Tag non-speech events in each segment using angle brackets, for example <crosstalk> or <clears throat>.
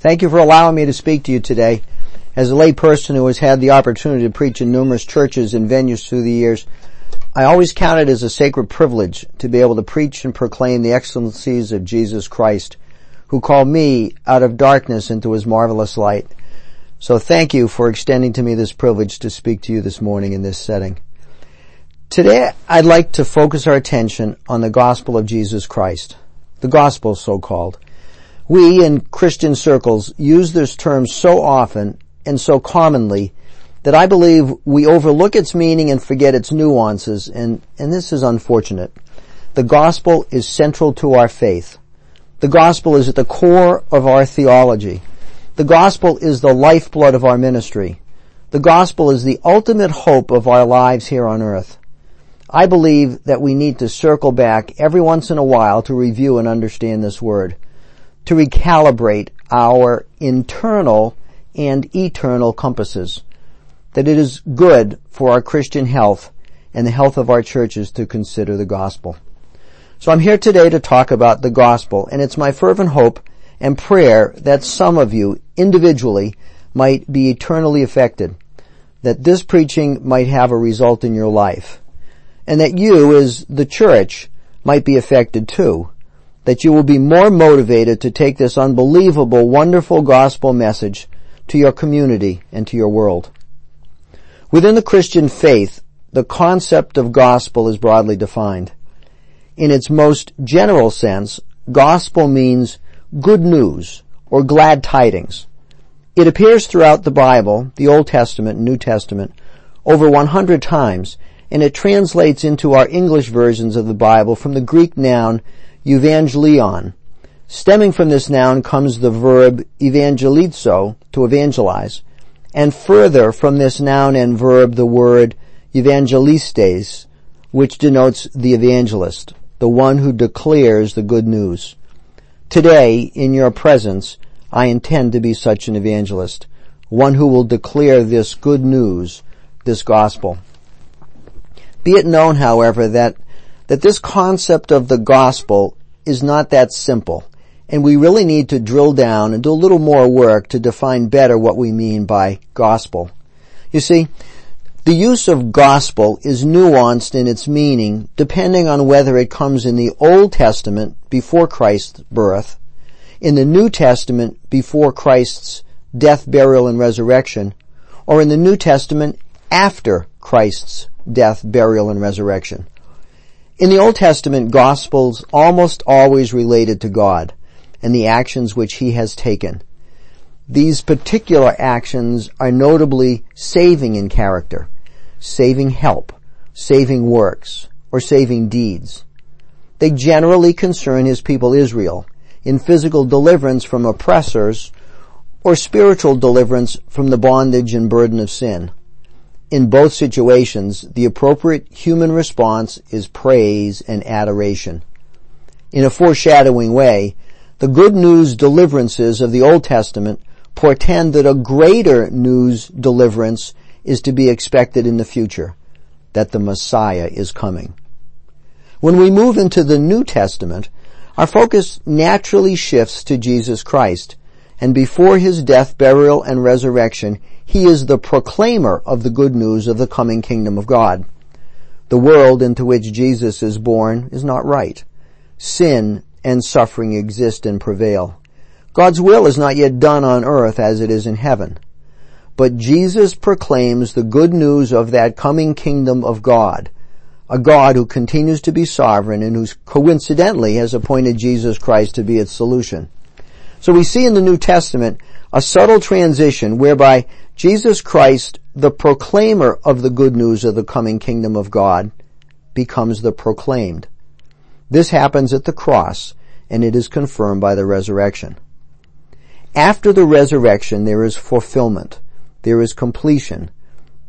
Thank you for allowing me to speak to you today. As a lay person who has had the opportunity to preach in numerous churches and venues through the years, I always count it as a sacred privilege to be able to preach and proclaim the excellencies of Jesus Christ, who called me out of darkness into his marvelous light. So thank you for extending to me this privilege to speak to you this morning in this setting. Today I'd like to focus our attention on the gospel of Jesus Christ. The gospel so called. We in Christian circles use this term so often and so commonly that I believe we overlook its meaning and forget its nuances, and, and this is unfortunate. The gospel is central to our faith. The gospel is at the core of our theology. The gospel is the lifeblood of our ministry. The gospel is the ultimate hope of our lives here on earth. I believe that we need to circle back every once in a while to review and understand this word, to recalibrate our internal and eternal compasses that it is good for our Christian health and the health of our churches to consider the gospel. So I'm here today to talk about the gospel and it's my fervent hope and prayer that some of you individually might be eternally affected, that this preaching might have a result in your life, and that you as the church might be affected too, that you will be more motivated to take this unbelievable, wonderful gospel message to your community and to your world. Within the Christian faith, the concept of gospel is broadly defined. In its most general sense, gospel means good news or glad tidings. It appears throughout the Bible, the Old Testament and New Testament, over 100 times, and it translates into our English versions of the Bible from the Greek noun evangelion. Stemming from this noun comes the verb evangelizo, to evangelize, and further from this noun and verb the word evangelistes, which denotes the evangelist, the one who declares the good news. Today, in your presence, I intend to be such an evangelist, one who will declare this good news, this gospel. Be it known, however, that, that this concept of the gospel is not that simple and we really need to drill down and do a little more work to define better what we mean by gospel. You see, the use of gospel is nuanced in its meaning depending on whether it comes in the Old Testament before Christ's birth, in the New Testament before Christ's death, burial, and resurrection, or in the New Testament after Christ's death, burial, and resurrection. In the Old Testament, gospels almost always related to God and the actions which he has taken. These particular actions are notably saving in character, saving help, saving works, or saving deeds. They generally concern his people Israel in physical deliverance from oppressors or spiritual deliverance from the bondage and burden of sin. In both situations, the appropriate human response is praise and adoration. In a foreshadowing way, the good news deliverances of the Old Testament portend that a greater news deliverance is to be expected in the future, that the Messiah is coming. When we move into the New Testament, our focus naturally shifts to Jesus Christ, and before his death, burial, and resurrection, he is the proclaimer of the good news of the coming kingdom of God. The world into which Jesus is born is not right. Sin and suffering exist and prevail. God's will is not yet done on earth as it is in heaven. But Jesus proclaims the good news of that coming kingdom of God, a God who continues to be sovereign and who coincidentally has appointed Jesus Christ to be its solution. So we see in the New Testament a subtle transition whereby Jesus Christ, the proclaimer of the good news of the coming kingdom of God, becomes the proclaimed. This happens at the cross and it is confirmed by the resurrection. After the resurrection, there is fulfillment. There is completion.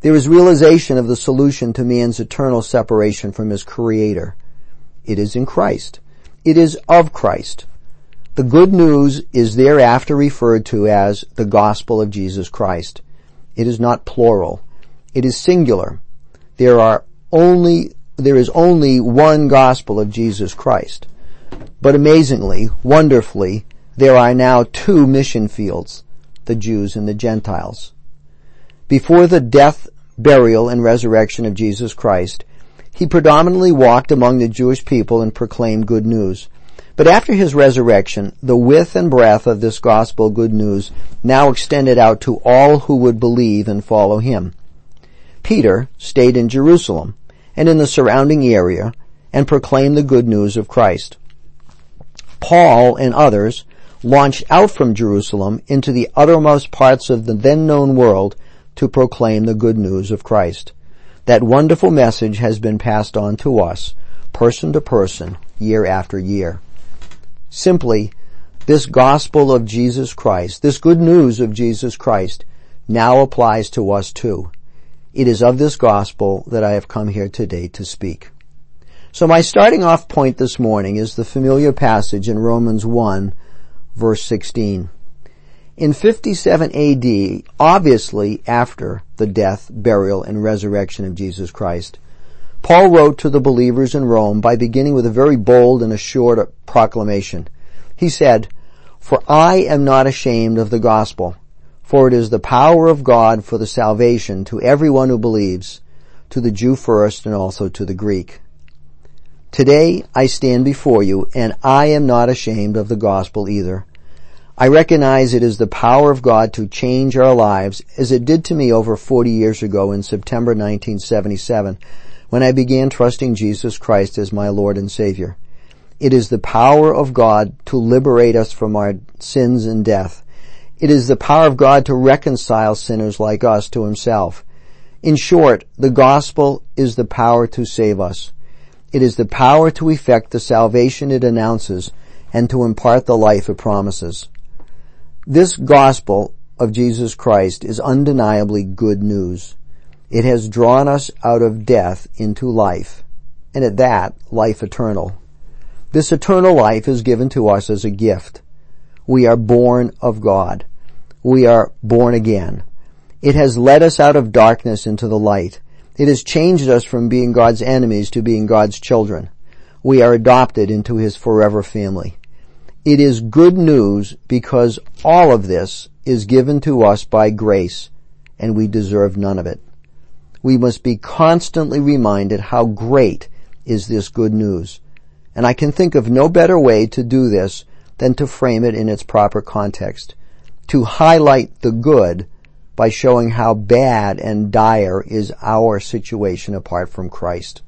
There is realization of the solution to man's eternal separation from his creator. It is in Christ. It is of Christ. The good news is thereafter referred to as the gospel of Jesus Christ. It is not plural. It is singular. There are only there is only one gospel of Jesus Christ. But amazingly, wonderfully, there are now two mission fields, the Jews and the Gentiles. Before the death, burial, and resurrection of Jesus Christ, he predominantly walked among the Jewish people and proclaimed good news. But after his resurrection, the width and breadth of this gospel good news now extended out to all who would believe and follow him. Peter stayed in Jerusalem and in the surrounding area and proclaimed the good news of Christ. Paul and others launched out from Jerusalem into the uttermost parts of the then known world to proclaim the good news of Christ. That wonderful message has been passed on to us, person to person, year after year. Simply, this gospel of Jesus Christ, this good news of Jesus Christ, now applies to us too. It is of this gospel that I have come here today to speak. So my starting off point this morning is the familiar passage in Romans 1 verse 16. In 57 AD, obviously after the death, burial, and resurrection of Jesus Christ, Paul wrote to the believers in Rome by beginning with a very bold and assured proclamation. He said, For I am not ashamed of the gospel, for it is the power of God for the salvation to everyone who believes, to the Jew first and also to the Greek. Today I stand before you and I am not ashamed of the gospel either. I recognize it is the power of God to change our lives as it did to me over 40 years ago in September 1977 when I began trusting Jesus Christ as my Lord and Savior. It is the power of God to liberate us from our sins and death. It is the power of God to reconcile sinners like us to Himself. In short, the gospel is the power to save us. It is the power to effect the salvation it announces and to impart the life it promises. This gospel of Jesus Christ is undeniably good news. It has drawn us out of death into life, and at that, life eternal. This eternal life is given to us as a gift. We are born of God. We are born again. It has led us out of darkness into the light. It has changed us from being God's enemies to being God's children. We are adopted into His forever family. It is good news because all of this is given to us by grace and we deserve none of it we must be constantly reminded how great is this good news. And I can think of no better way to do this than to frame it in its proper context. To highlight the good by showing how bad and dire is our situation apart from Christ.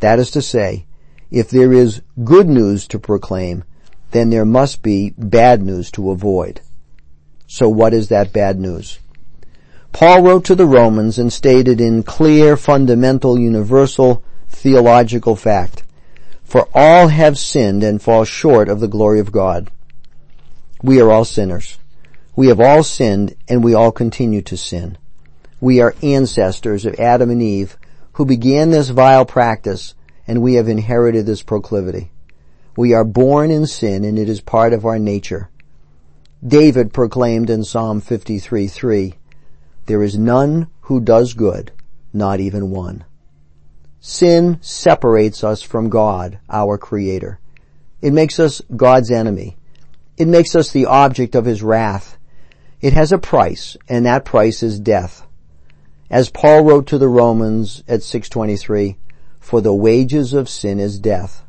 That is to say, if there is good news to proclaim, then there must be bad news to avoid. So what is that bad news? Paul wrote to the Romans and stated in clear, fundamental, universal theological fact, for all have sinned and fall short of the glory of God. We are all sinners. We have all sinned and we all continue to sin. We are ancestors of Adam and Eve who began this vile practice and we have inherited this proclivity. We are born in sin and it is part of our nature. David proclaimed in Psalm 53:3, there is none who does good, not even one. Sin separates us from God, our creator. It makes us God's enemy. It makes us the object of his wrath. It has a price, and that price is death. As Paul wrote to the Romans at 623, for the wages of sin is death.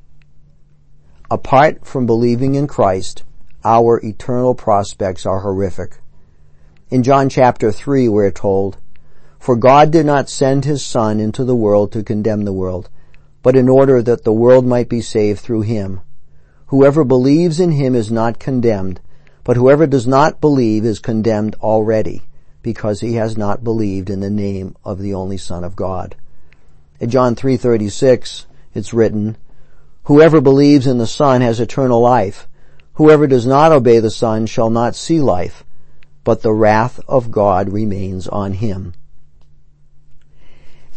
Apart from believing in Christ, our eternal prospects are horrific. In John chapter 3 we're told, For God did not send his Son into the world to condemn the world, but in order that the world might be saved through him. Whoever believes in him is not condemned, but whoever does not believe is condemned already, because he has not believed in the name of the only Son of God. In John 3.36, it's written, Whoever believes in the Son has eternal life. Whoever does not obey the Son shall not see life, but the wrath of God remains on him.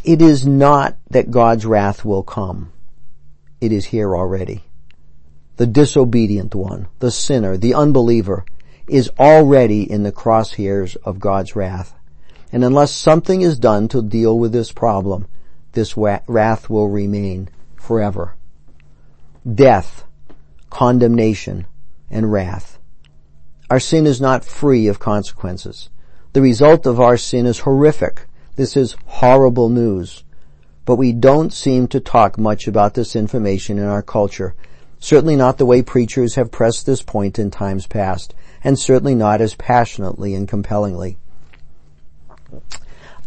It is not that God's wrath will come. It is here already. The disobedient one, the sinner, the unbeliever, is already in the crosshairs of God's wrath. And unless something is done to deal with this problem, this wrath will remain forever. Death, condemnation, and wrath our sin is not free of consequences. The result of our sin is horrific. This is horrible news. But we don't seem to talk much about this information in our culture. Certainly not the way preachers have pressed this point in times past, and certainly not as passionately and compellingly.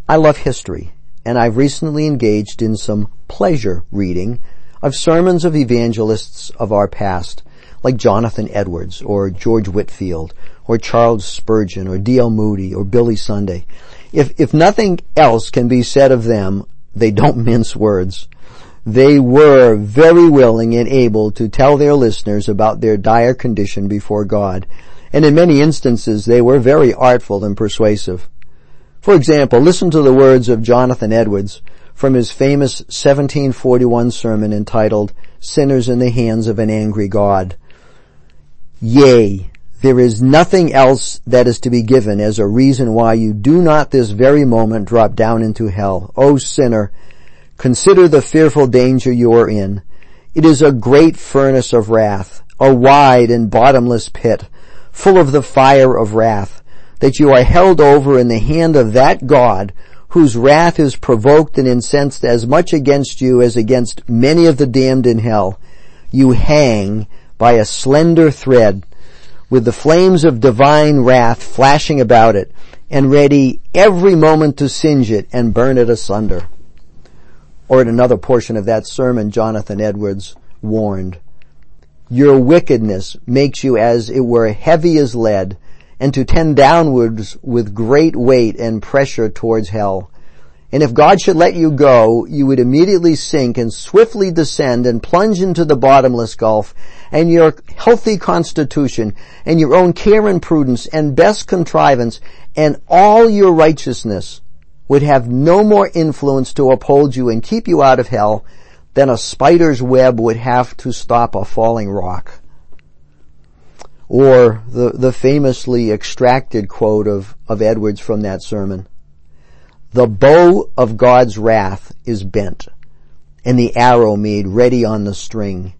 I love history, and I've recently engaged in some pleasure reading of sermons of evangelists of our past, like Jonathan Edwards or George Whitefield or Charles Spurgeon or D.L. Moody or Billy Sunday. If, if nothing else can be said of them, they don't <laughs> mince words. They were very willing and able to tell their listeners about their dire condition before God. And in many instances, they were very artful and persuasive. For example, listen to the words of Jonathan Edwards from his famous 1741 sermon entitled Sinners in the Hands of an Angry God. Yea, there is nothing else that is to be given as a reason why you do not this very moment drop down into hell. O sinner, consider the fearful danger you are in. It is a great furnace of wrath, a wide and bottomless pit, full of the fire of wrath that you are held over in the hand of that God whose wrath is provoked and incensed as much against you as against many of the damned in hell. You hang by a slender thread with the flames of divine wrath flashing about it and ready every moment to singe it and burn it asunder. Or in another portion of that sermon, Jonathan Edwards warned, your wickedness makes you as it were heavy as lead and to tend downwards with great weight and pressure towards hell. And if God should let you go, you would immediately sink and swiftly descend and plunge into the bottomless gulf, and your healthy constitution, and your own care and prudence, and best contrivance, and all your righteousness would have no more influence to uphold you and keep you out of hell than a spider's web would have to stop a falling rock. Or the, the famously extracted quote of, of Edwards from that sermon. The bow of God's wrath is bent and the arrow made ready on the string.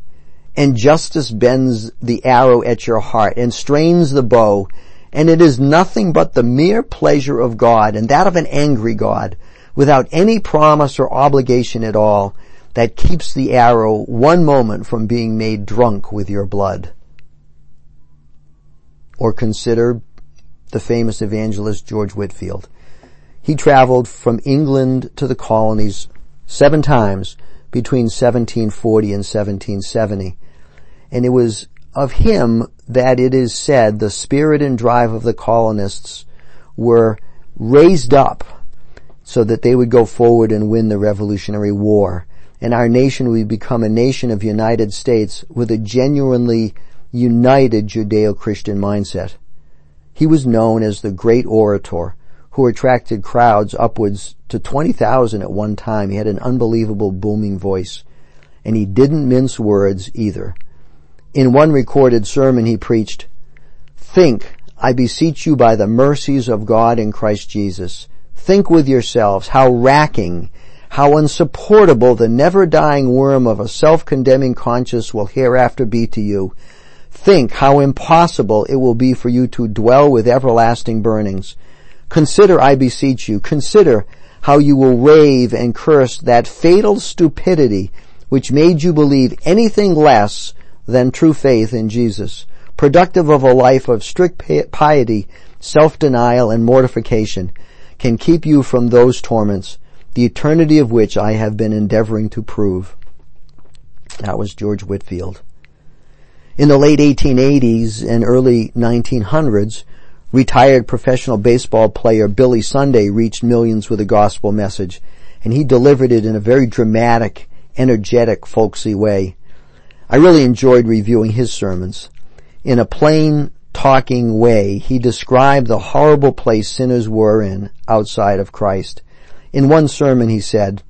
And justice bends the arrow at your heart and strains the bow and it is nothing but the mere pleasure of God and that of an angry God without any promise or obligation at all that keeps the arrow one moment from being made drunk with your blood. Or consider the famous evangelist George Whitefield. He traveled from England to the colonies seven times between 1740 and 1770. And it was of him that it is said the spirit and drive of the colonists were raised up so that they would go forward and win the Revolutionary War. And our nation would become a nation of United States with a genuinely united Judeo-Christian mindset. He was known as the great orator who attracted crowds upwards to 20,000 at one time. He had an unbelievable booming voice and he didn't mince words either. In one recorded sermon he preached, Think, I beseech you by the mercies of God in Christ Jesus. Think with yourselves how racking, how unsupportable the never dying worm of a self-condemning conscience will hereafter be to you Think how impossible it will be for you to dwell with everlasting burnings. Consider, I beseech you, consider how you will rave and curse that fatal stupidity which made you believe anything less than true faith in Jesus, productive of a life of strict piety, self-denial, and mortification, can keep you from those torments, the eternity of which I have been endeavoring to prove. That was George Whitefield. In the late 1880s and early 1900s, retired professional baseball player Billy Sunday reached millions with a gospel message, and he delivered it in a very dramatic, energetic, folksy way. I really enjoyed reviewing his sermons. In a plain, talking way, he described the horrible place sinners were in outside of Christ. In one sermon he said,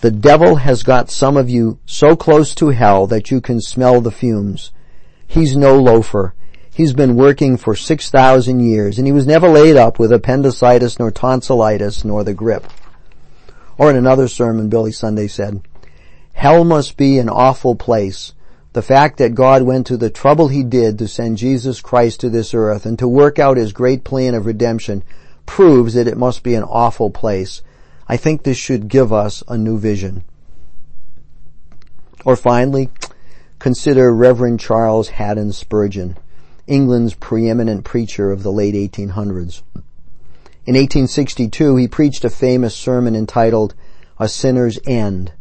the devil has got some of you so close to hell that you can smell the fumes. He's no loafer. He's been working for 6,000 years and he was never laid up with appendicitis nor tonsillitis nor the grippe. Or in another sermon, Billy Sunday said, Hell must be an awful place The fact that God went to the trouble he did to send Jesus Christ to this earth and to work out his great plan of redemption proves that it must be an awful place. I think this should give us a new vision. Or finally, consider Reverend Charles Haddon Spurgeon, England's preeminent preacher of the late 1800s. In 1862, he preached a famous sermon entitled A Sinner's End,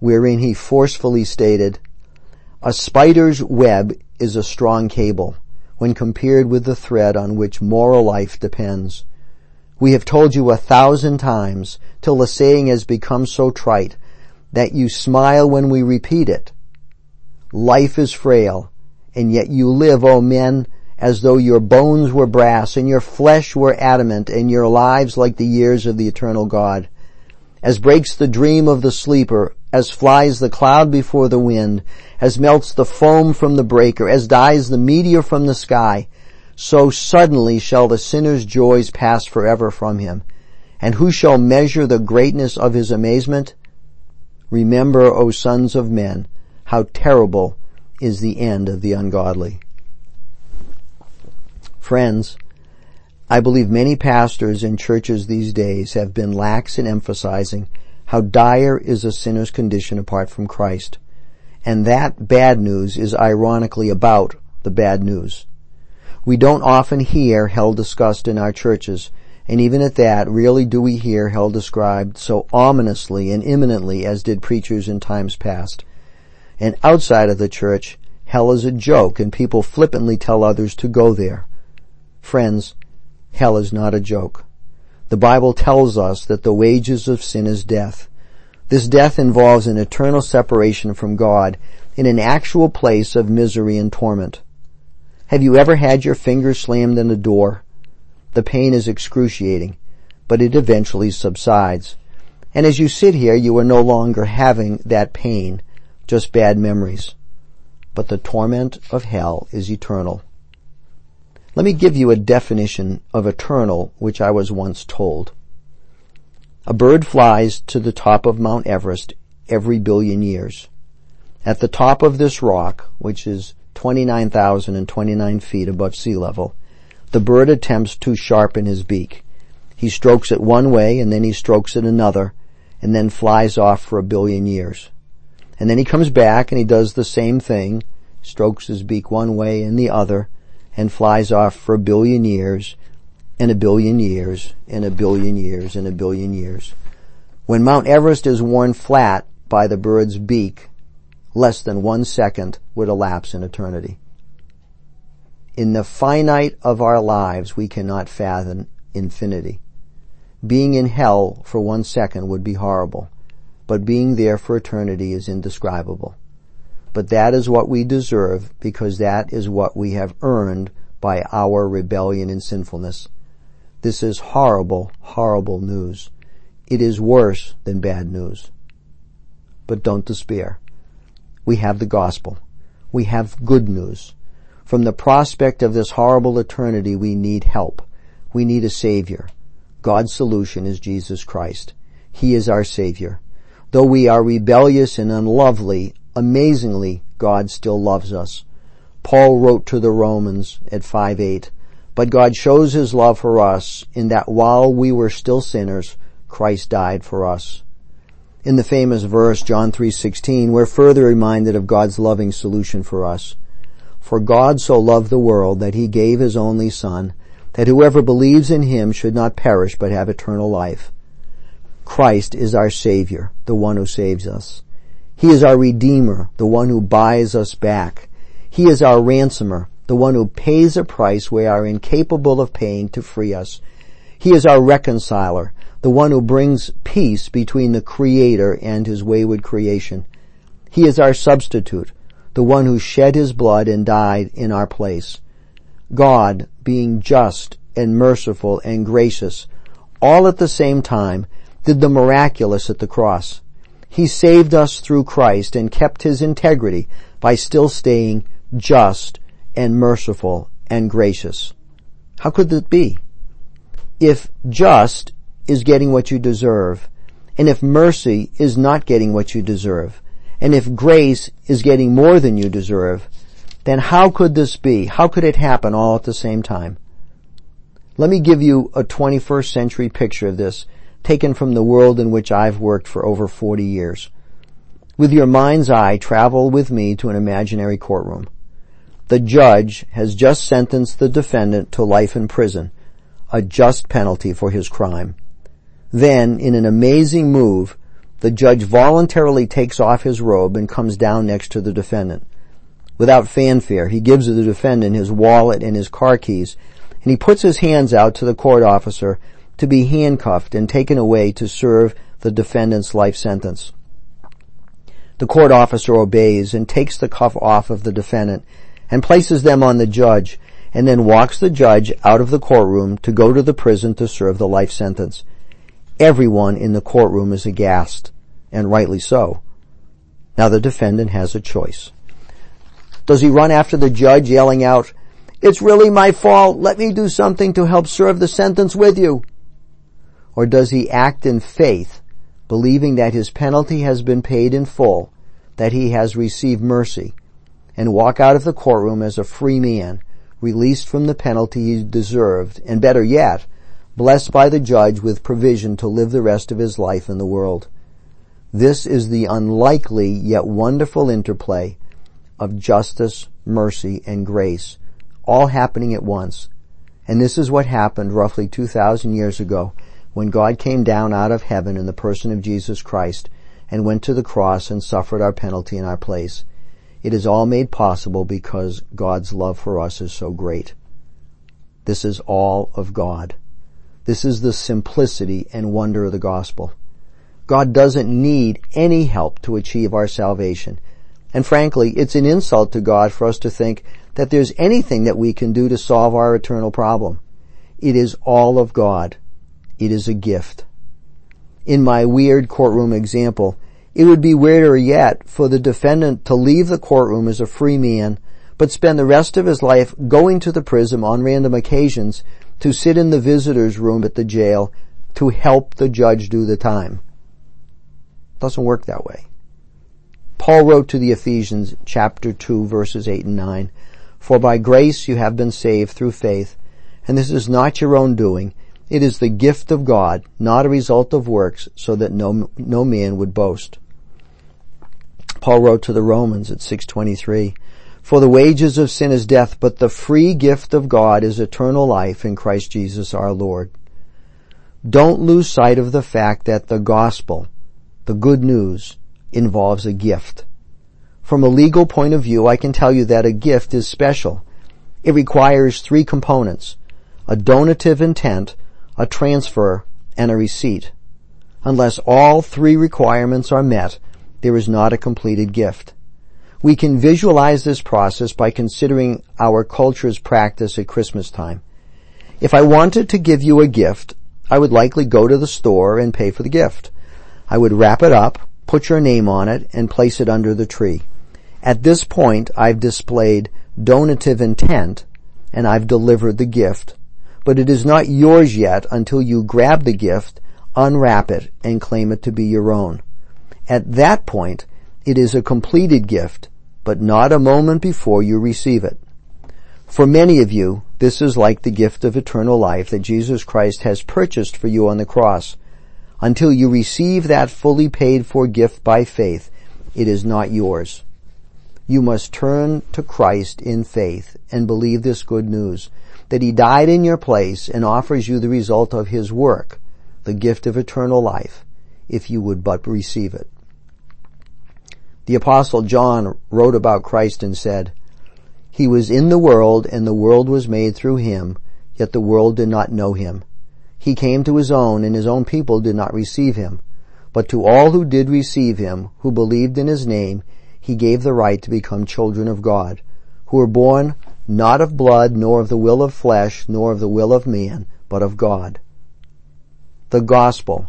wherein he forcefully stated, a spider's web is a strong cable when compared with the thread on which moral life depends. We have told you a thousand times till the saying has become so trite that you smile when we repeat it. Life is frail, and yet you live, O men, as though your bones were brass and your flesh were adamant and your lives like the years of the eternal God. As breaks the dream of the sleeper, as flies the cloud before the wind, as melts the foam from the breaker, as dies the meteor from the sky, so suddenly shall the sinner's joys pass forever from him. And who shall measure the greatness of his amazement? Remember, O sons of men, how terrible is the end of the ungodly. Friends, I believe many pastors in churches these days have been lax in emphasizing how dire is a sinner's condition apart from Christ. And that bad news is ironically about the bad news. We don't often hear hell discussed in our churches, and even at that, rarely do we hear hell described so ominously and imminently as did preachers in times past. And outside of the church, hell is a joke and people flippantly tell others to go there. Friends, hell is not a joke. The Bible tells us that the wages of sin is death. This death involves an eternal separation from God in an actual place of misery and torment. Have you ever had your fingers slammed in a door? The pain is excruciating, but it eventually subsides. And as you sit here, you are no longer having that pain, just bad memories. But the torment of hell is eternal. Let me give you a definition of eternal which I was once told. A bird flies to the top of Mount Everest every billion years. At the top of this rock, which is 29,029 feet above sea level, the bird attempts to sharpen his beak. He strokes it one way and then he strokes it another and then flies off for a billion years. And then he comes back and he does the same thing, strokes his beak one way and the other, and flies off for a billion years and a billion years and a billion years and a billion years. When Mount Everest is worn flat by the bird's beak, less than one second would elapse in eternity. In the finite of our lives, we cannot fathom infinity. Being in hell for one second would be horrible, but being there for eternity is indescribable. But that is what we deserve because that is what we have earned by our rebellion and sinfulness. This is horrible, horrible news. It is worse than bad news. But don't despair. We have the gospel. We have good news. From the prospect of this horrible eternity, we need help. We need a savior. God's solution is Jesus Christ. He is our savior. Though we are rebellious and unlovely, Amazingly, God still loves us. Paul wrote to the Romans at 5-8, but God shows his love for us in that while we were still sinners, Christ died for us. In the famous verse, John 3.16, we're further reminded of God's loving solution for us. For God so loved the world that he gave his only son, that whoever believes in him should not perish but have eternal life. Christ is our Savior, the one who saves us. He is our Redeemer, the one who buys us back. He is our ransomer, the one who pays a price we are incapable of paying to free us. He is our reconciler, the one who brings peace between the Creator and His wayward creation. He is our substitute, the one who shed His blood and died in our place. God, being just and merciful and gracious, all at the same time, did the miraculous at the cross. He saved us through Christ and kept his integrity by still staying just and merciful and gracious. How could that be? If just is getting what you deserve, and if mercy is not getting what you deserve, And if grace is getting more than you deserve, then how could this be? How could it happen all at the same time? Let me give you a 21st century picture of this, taken from the world in which I've worked for over 40 years. With your mind's eye, travel with me to an imaginary courtroom. The judge has just sentenced the defendant to life in prison, a just penalty for his crime. Then, in an amazing move, the judge voluntarily takes off his robe and comes down next to the defendant. Without fanfare, he gives the defendant his wallet and his car keys and he puts his hands out to the court officer to be handcuffed and taken away to serve the defendant's life sentence. The court officer obeys and takes the cuff off of the defendant and places them on the judge and then walks the judge out of the courtroom to go to the prison to serve the life sentence. Everyone in the courtroom is aghast, and rightly so. Now the defendant has a choice. Does he run after the judge yelling out, it's really my fault. Let me do something to help serve the sentence with you. Or does he act in faith, believing that his penalty has been paid in full, that he has received mercy, and walk out of the courtroom as a free man, released from the penalty he deserved, and better yet, blessed by the judge with provision to live the rest of his life in the world. This is the unlikely yet wonderful interplay of justice, mercy, and grace all happening at once. And this is what happened roughly 2,000 years ago when God came down out of heaven in the person of Jesus Christ and went to the cross and suffered our penalty in our place. It is all made possible because God's love for us is so great. This is all of God. This is the simplicity and wonder of the gospel. God doesn't need any help to achieve our salvation. And frankly, it's an insult to God for us to think that there's anything that we can do to solve our eternal problem. It is all of God. It is a gift. In my weird courtroom example, it would be weirder yet for the defendant to leave the courtroom as a free man, but spend the rest of his life going to the prison on random occasions to sit in the visitor's room at the jail to help the judge do the time. Doesn't work that way. Paul wrote to the Ephesians chapter 2 verses 8 and 9, for by grace you have been saved through faith, and this is not your own doing. It is the gift of God, not a result of works, so that no, no man would boast. Paul wrote to the Romans at 623, For the wages of sin is death, but the free gift of God is eternal life in Christ Jesus our Lord. Don't lose sight of the fact that the gospel, the good news, involves a gift. From a legal point of view, I can tell you that a gift is special. It requires three components. A donative intent, a transfer, and a receipt. Unless all three requirements are met, there is not a completed gift. We can visualize this process by considering our culture's practice at Christmas time. If I wanted to give you a gift, I would likely go to the store and pay for the gift. I would wrap it up, put your name on it, and place it under the tree. At this point, I've displayed donative intent and I've delivered the gift, but it is not yours yet until you grab the gift, unwrap it, and claim it to be your own. At that point, it is a completed gift, but not a moment before you receive it. For many of you, this is like the gift of eternal life that Jesus Christ has purchased for you on the cross. Until you receive that fully paid for gift by faith, it is not yours you must turn to Christ in faith and believe this good news, that He died in your place and offers you the result of His work, the gift of eternal life, if you would but receive it. The apostle John wrote about Christ and said, He was in the world and the world was made through Him, yet the world did not know Him. He came to His own and His own people did not receive Him. But to all who did receive Him, who believed in His name, he gave the right to become children of God, who were born not of blood, nor of the will of flesh, nor of the will of man, but of God. The gospel,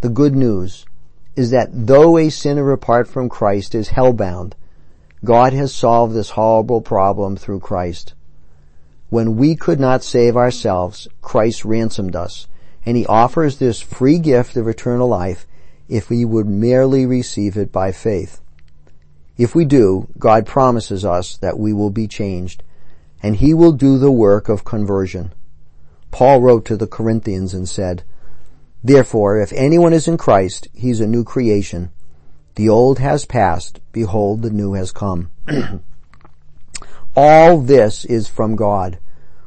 the good news, is that though a sinner apart from Christ is hellbound, God has solved this horrible problem through Christ. When we could not save ourselves, Christ ransomed us, and He offers this free gift of eternal life if we would merely receive it by faith. If we do, God promises us that we will be changed and he will do the work of conversion. Paul wrote to the Corinthians and said, Therefore, if anyone is in Christ, he's a new creation. The old has passed. Behold, the new has come. <clears throat> All this is from God,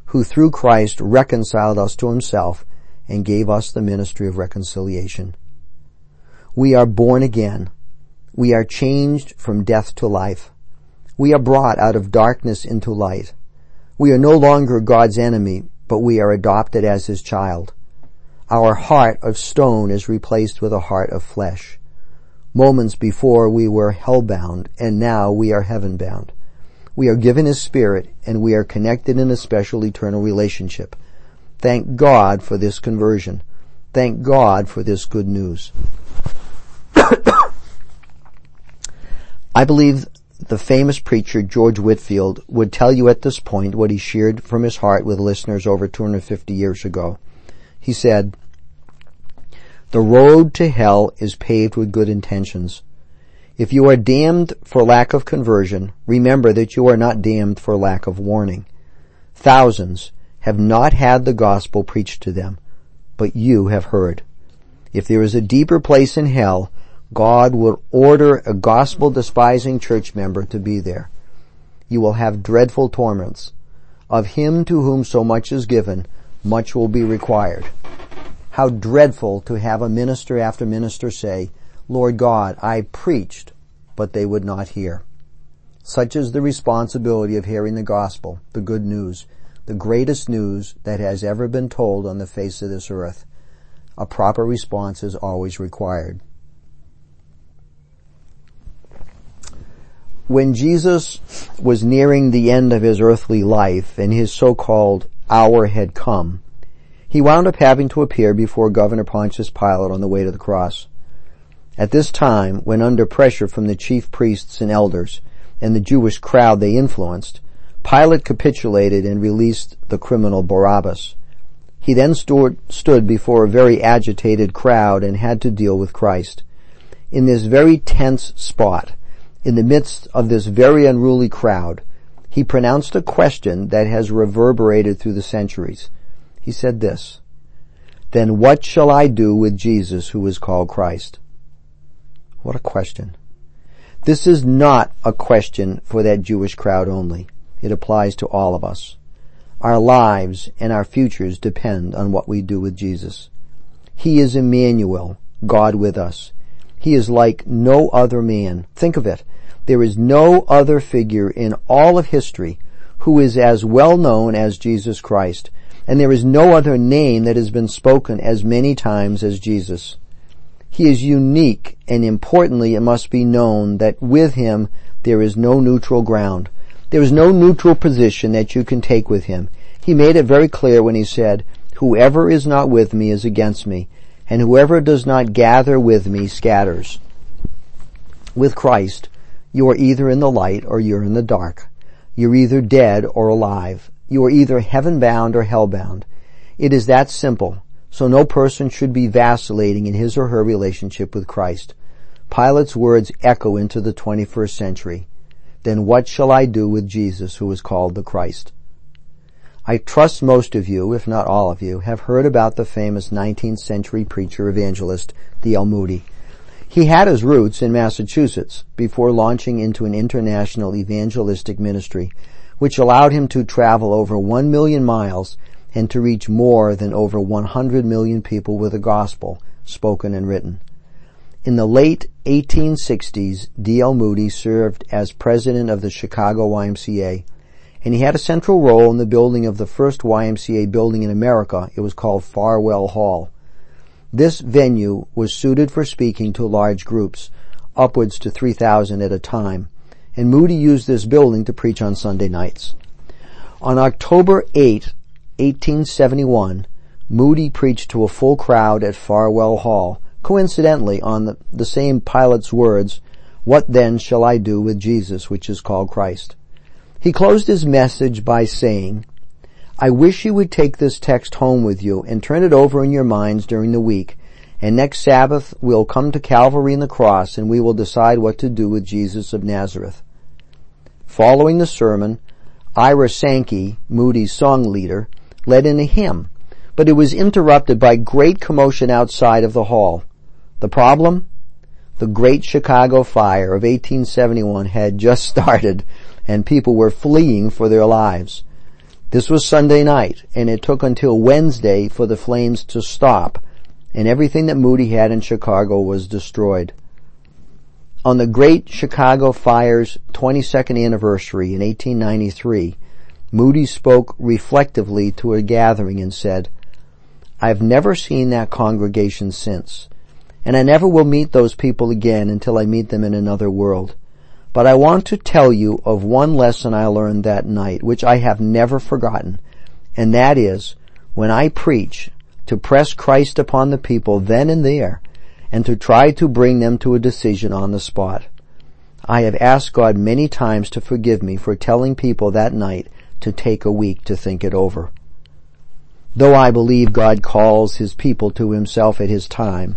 who through Christ reconciled us to himself and gave us the ministry of reconciliation. We are born again. We are changed from death to life. We are brought out of darkness into light. We are no longer God's enemy, but we are adopted as his child. Our heart of stone is replaced with a heart of flesh. Moments before we were hell-bound, and now we are heaven-bound. We are given his spirit, and we are connected in a special eternal relationship. Thank God for this conversion. Thank God for this good news. <coughs> I believe the famous preacher George Whitefield would tell you at this point what he shared from his heart with listeners over 250 years ago. He said, the road to hell is paved with good intentions. If you are damned for lack of conversion, remember that you are not damned for lack of warning. Thousands have not had the gospel preached to them, but you have heard. If there is a deeper place in hell, God will order a gospel despising church member to be there. You will have dreadful torments. Of him to whom so much is given, much will be required. How dreadful to have a minister after minister say, Lord God, I preached, but they would not hear. Such is the responsibility of hearing the gospel, the good news, the greatest news that has ever been told on the face of this earth. A proper response is always required. When Jesus was nearing the end of his earthly life and his so-called hour had come, he wound up having to appear before Governor Pontius Pilate on the way to the cross. At this time, when under pressure from the chief priests and elders and the Jewish crowd they influenced, Pilate capitulated and released the criminal Barabbas. He then stood, before a very agitated crowd and had to deal with Christ. In this very tense spot, in the midst of this very unruly crowd, he pronounced a question that has reverberated through the centuries. He said this, Then what shall I do with Jesus who is called Christ? What a question. This is not a question for that Jewish crowd only. It applies to all of us. Our lives and our futures depend on what we do with Jesus. He is Emmanuel, God with us. He is like no other man. Think of it. There is no other figure in all of history who is as well known as Jesus Christ, and there is no other name that has been spoken as many times as Jesus. He is unique, and importantly it must be known that with him there is no neutral ground. There is no neutral position that you can take with him. He made it very clear when he said, whoever is not with me is against me, and whoever does not gather with me scatters. With Christ, you are either in the light or you're in the dark. You're either dead or alive. You are either heaven bound or hell bound. It is that simple, so no person should be vacillating in his or her relationship with Christ. Pilate's words echo into the 21st century. Then what shall I do with Jesus who is called the Christ? I trust most of you, if not all of you, have heard about the famous 19th century preacher evangelist D.L. Moody. He had his roots in Massachusetts before launching into an international evangelistic ministry, which allowed him to travel over one million miles and to reach more than over 100 million people with the gospel, spoken and written. In the late 1860s, D.L. Moody served as president of the Chicago YMCA and he had a central role in the building of the first YMCA building in America. It was called Farwell Hall. This venue was suited for speaking to large groups, upwards to 3,000 at a time, and Moody used this building to preach on Sunday nights. On October 8, 1871, Moody preached to a full crowd at Farwell Hall, coincidentally on the, the same Pilate's words, What then shall I do with Jesus, which is called Christ? He closed his message by saying, I wish you would take this text home with you and turn it over in your minds during the week And next Sabbath we'll come to Calvary and the cross and we will decide what to do with Jesus of Nazareth. Following the sermon, Ira Sankey, Moody's song leader, led in a hymn, but it was interrupted by great commotion outside of the hall. The problem? The Great Chicago Fire of 1871 had just <laughs> started and people were fleeing for their lives. This was Sunday night and it took until Wednesday for the flames to stop and everything that Moody had in Chicago was destroyed. On the Great Chicago Fire's 22nd anniversary in 1893, Moody spoke reflectively to a gathering and said, I've never seen that congregation since, and I never will meet those people again until I meet them in another world. But I want to tell you of one lesson I learned that night, which I have never forgotten, and that is, when I preach, to press Christ upon the people then and there, and to try to bring them to a decision on the spot. I have asked God many times to forgive me for telling people that night to take a week to think it over. Though I believe God calls His people to Himself at His time,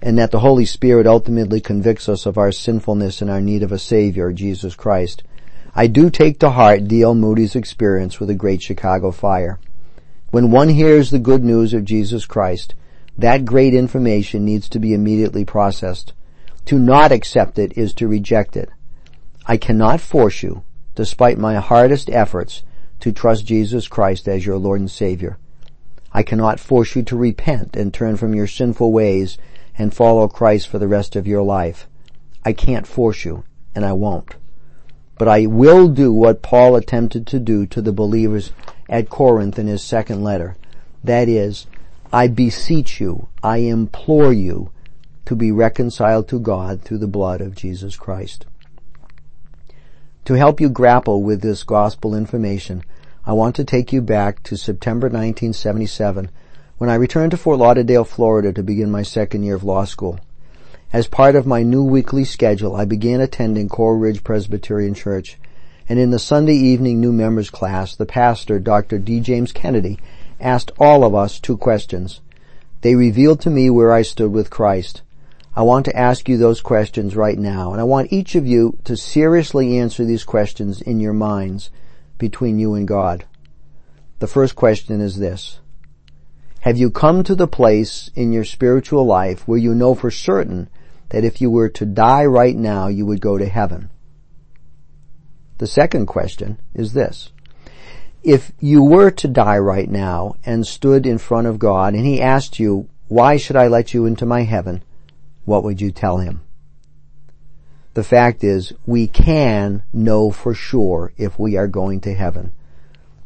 and that the Holy Spirit ultimately convicts us of our sinfulness and our need of a Savior, Jesus Christ, I do take to heart D.L. Moody's experience with the Great Chicago Fire. When one hears the good news of Jesus Christ, that great information needs to be immediately processed. To not accept it is to reject it. I cannot force you, despite my hardest efforts, to trust Jesus Christ as your Lord and Savior. I cannot force you to repent and turn from your sinful ways and follow Christ for the rest of your life. I can't force you, and I won't. But I will do what Paul attempted to do to the believers at Corinth in his second letter. That is, I beseech you, I implore you to be reconciled to God through the blood of Jesus Christ. To help you grapple with this gospel information, I want to take you back to September 1977 when I returned to Fort Lauderdale, Florida to begin my second year of law school. As part of my new weekly schedule, I began attending Coral Ridge Presbyterian Church, and in the Sunday evening new members class, the pastor, Dr. D. James Kennedy, asked all of us two questions. They revealed to me where I stood with Christ. I want to ask you those questions right now, and I want each of you to seriously answer these questions in your minds between you and God. The first question is this. Have you come to the place in your spiritual life where you know for certain that if you were to die right now, you would go to heaven? The second question is this if you were to die right now and stood in front of God and He asked you, why should I let you into my heaven? What would you tell Him? The fact is, we can know for sure if we are going to heaven.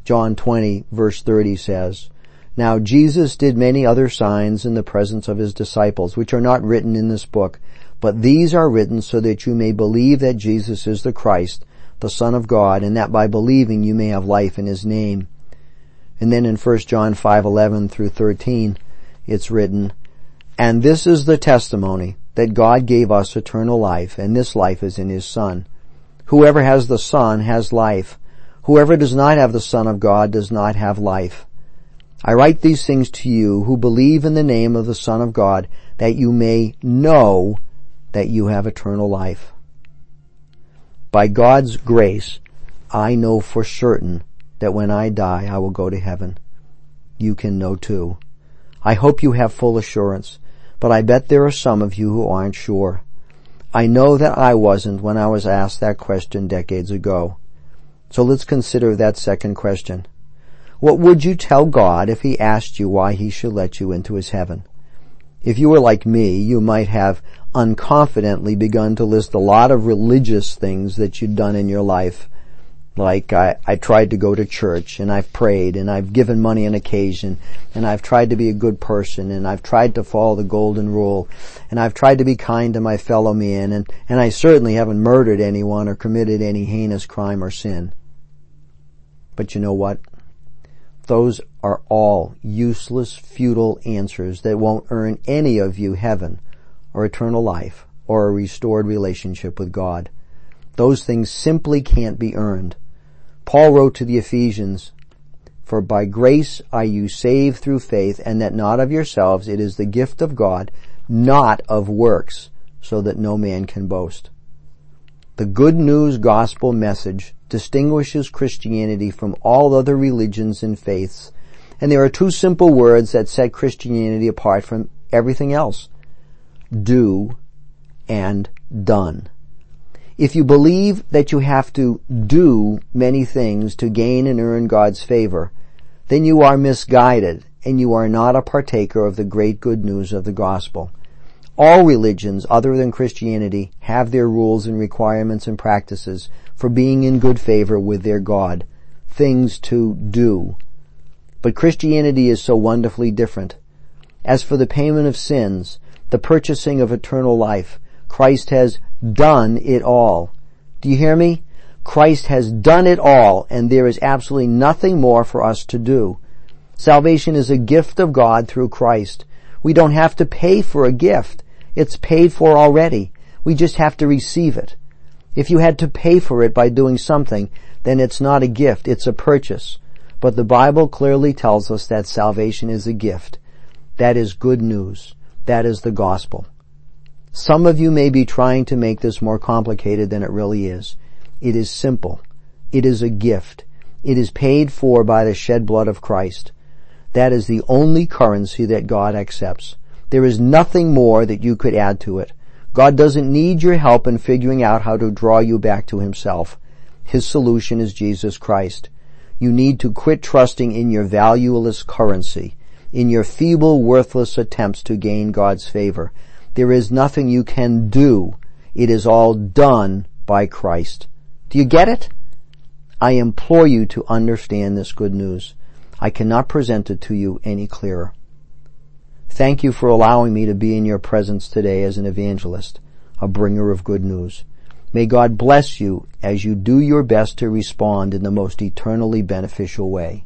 John 20 verse 30 says, Now Jesus did many other signs in the presence of His disciples, which are not written in this book, but these are written so that you may believe that Jesus is the Christ, the Son of God, and that by believing you may have life in His name. And then in 1 John 5:11 through 13, it's written, And this is the testimony that God gave us eternal life, and this life is in His Son. Whoever has the Son has life. Whoever does not have the Son of God does not have life. I write these things to you who believe in the name of the Son of God, that you may know that you have eternal life. By God's grace, I know for certain that when I die, I will go to heaven. You can know too. I hope you have full assurance, but I bet there are some of you who aren't sure. I know that I wasn't when I was asked that question decades ago. So let's consider that second question. What would you tell God if He asked you why He should let you into His heaven? If you were like me, you might have unconfidently begun to list a lot of religious things that you'd done in your life. Like I, I tried to go to church and I've prayed and I've given money on occasion and I've tried to be a good person and I've tried to follow the golden rule and I've tried to be kind to my fellow man and, and I certainly haven't murdered anyone or committed any heinous crime or sin. But you know what? Those are all useless, futile answers that won't earn any of you heaven or eternal life or a restored relationship with God. Those things simply can't be earned. Paul wrote to the Ephesians, For by grace are you saved through faith, and that not of yourselves, it is the gift of God, not of works, so that no man can boast. The good news gospel message distinguishes Christianity from all other religions and faiths, and there are two simple words that set Christianity apart from everything else. Do and done. If you believe that you have to do many things to gain and earn God's favor, then you are misguided and you are not a partaker of the great good news of the gospel. All religions other than Christianity have their rules and requirements and practices for being in good favor with their God, things to do. But Christianity is so wonderfully different. As for the payment of sins, the purchasing of eternal life, Christ has done it all. Do you hear me? Christ has done it all and there is absolutely nothing more for us to do. Salvation is a gift of God through Christ. We don't have to pay for a gift. It's paid for already. We just have to receive it. If you had to pay for it by doing something, then it's not a gift, it's a purchase. But the Bible clearly tells us that salvation is a gift. That is good news. That is the gospel. Some of you may be trying to make this more complicated than it really is. It is simple. It is a gift. It is paid for by the shed blood of Christ. That is the only currency that God accepts. There is nothing more that you could add to it. God doesn't need your help in figuring out how to draw you back to Himself. His solution is Jesus Christ. You need to quit trusting in your valueless currency, in your feeble, worthless attempts to gain God's favor. There is nothing you can do. It is all done by Christ. Do you get it? I implore you to understand this good news. I cannot present it to you any clearer. Thank you for allowing me to be in your presence today as an evangelist, a bringer of good news. May God bless you as you do your best to respond in the most eternally beneficial way.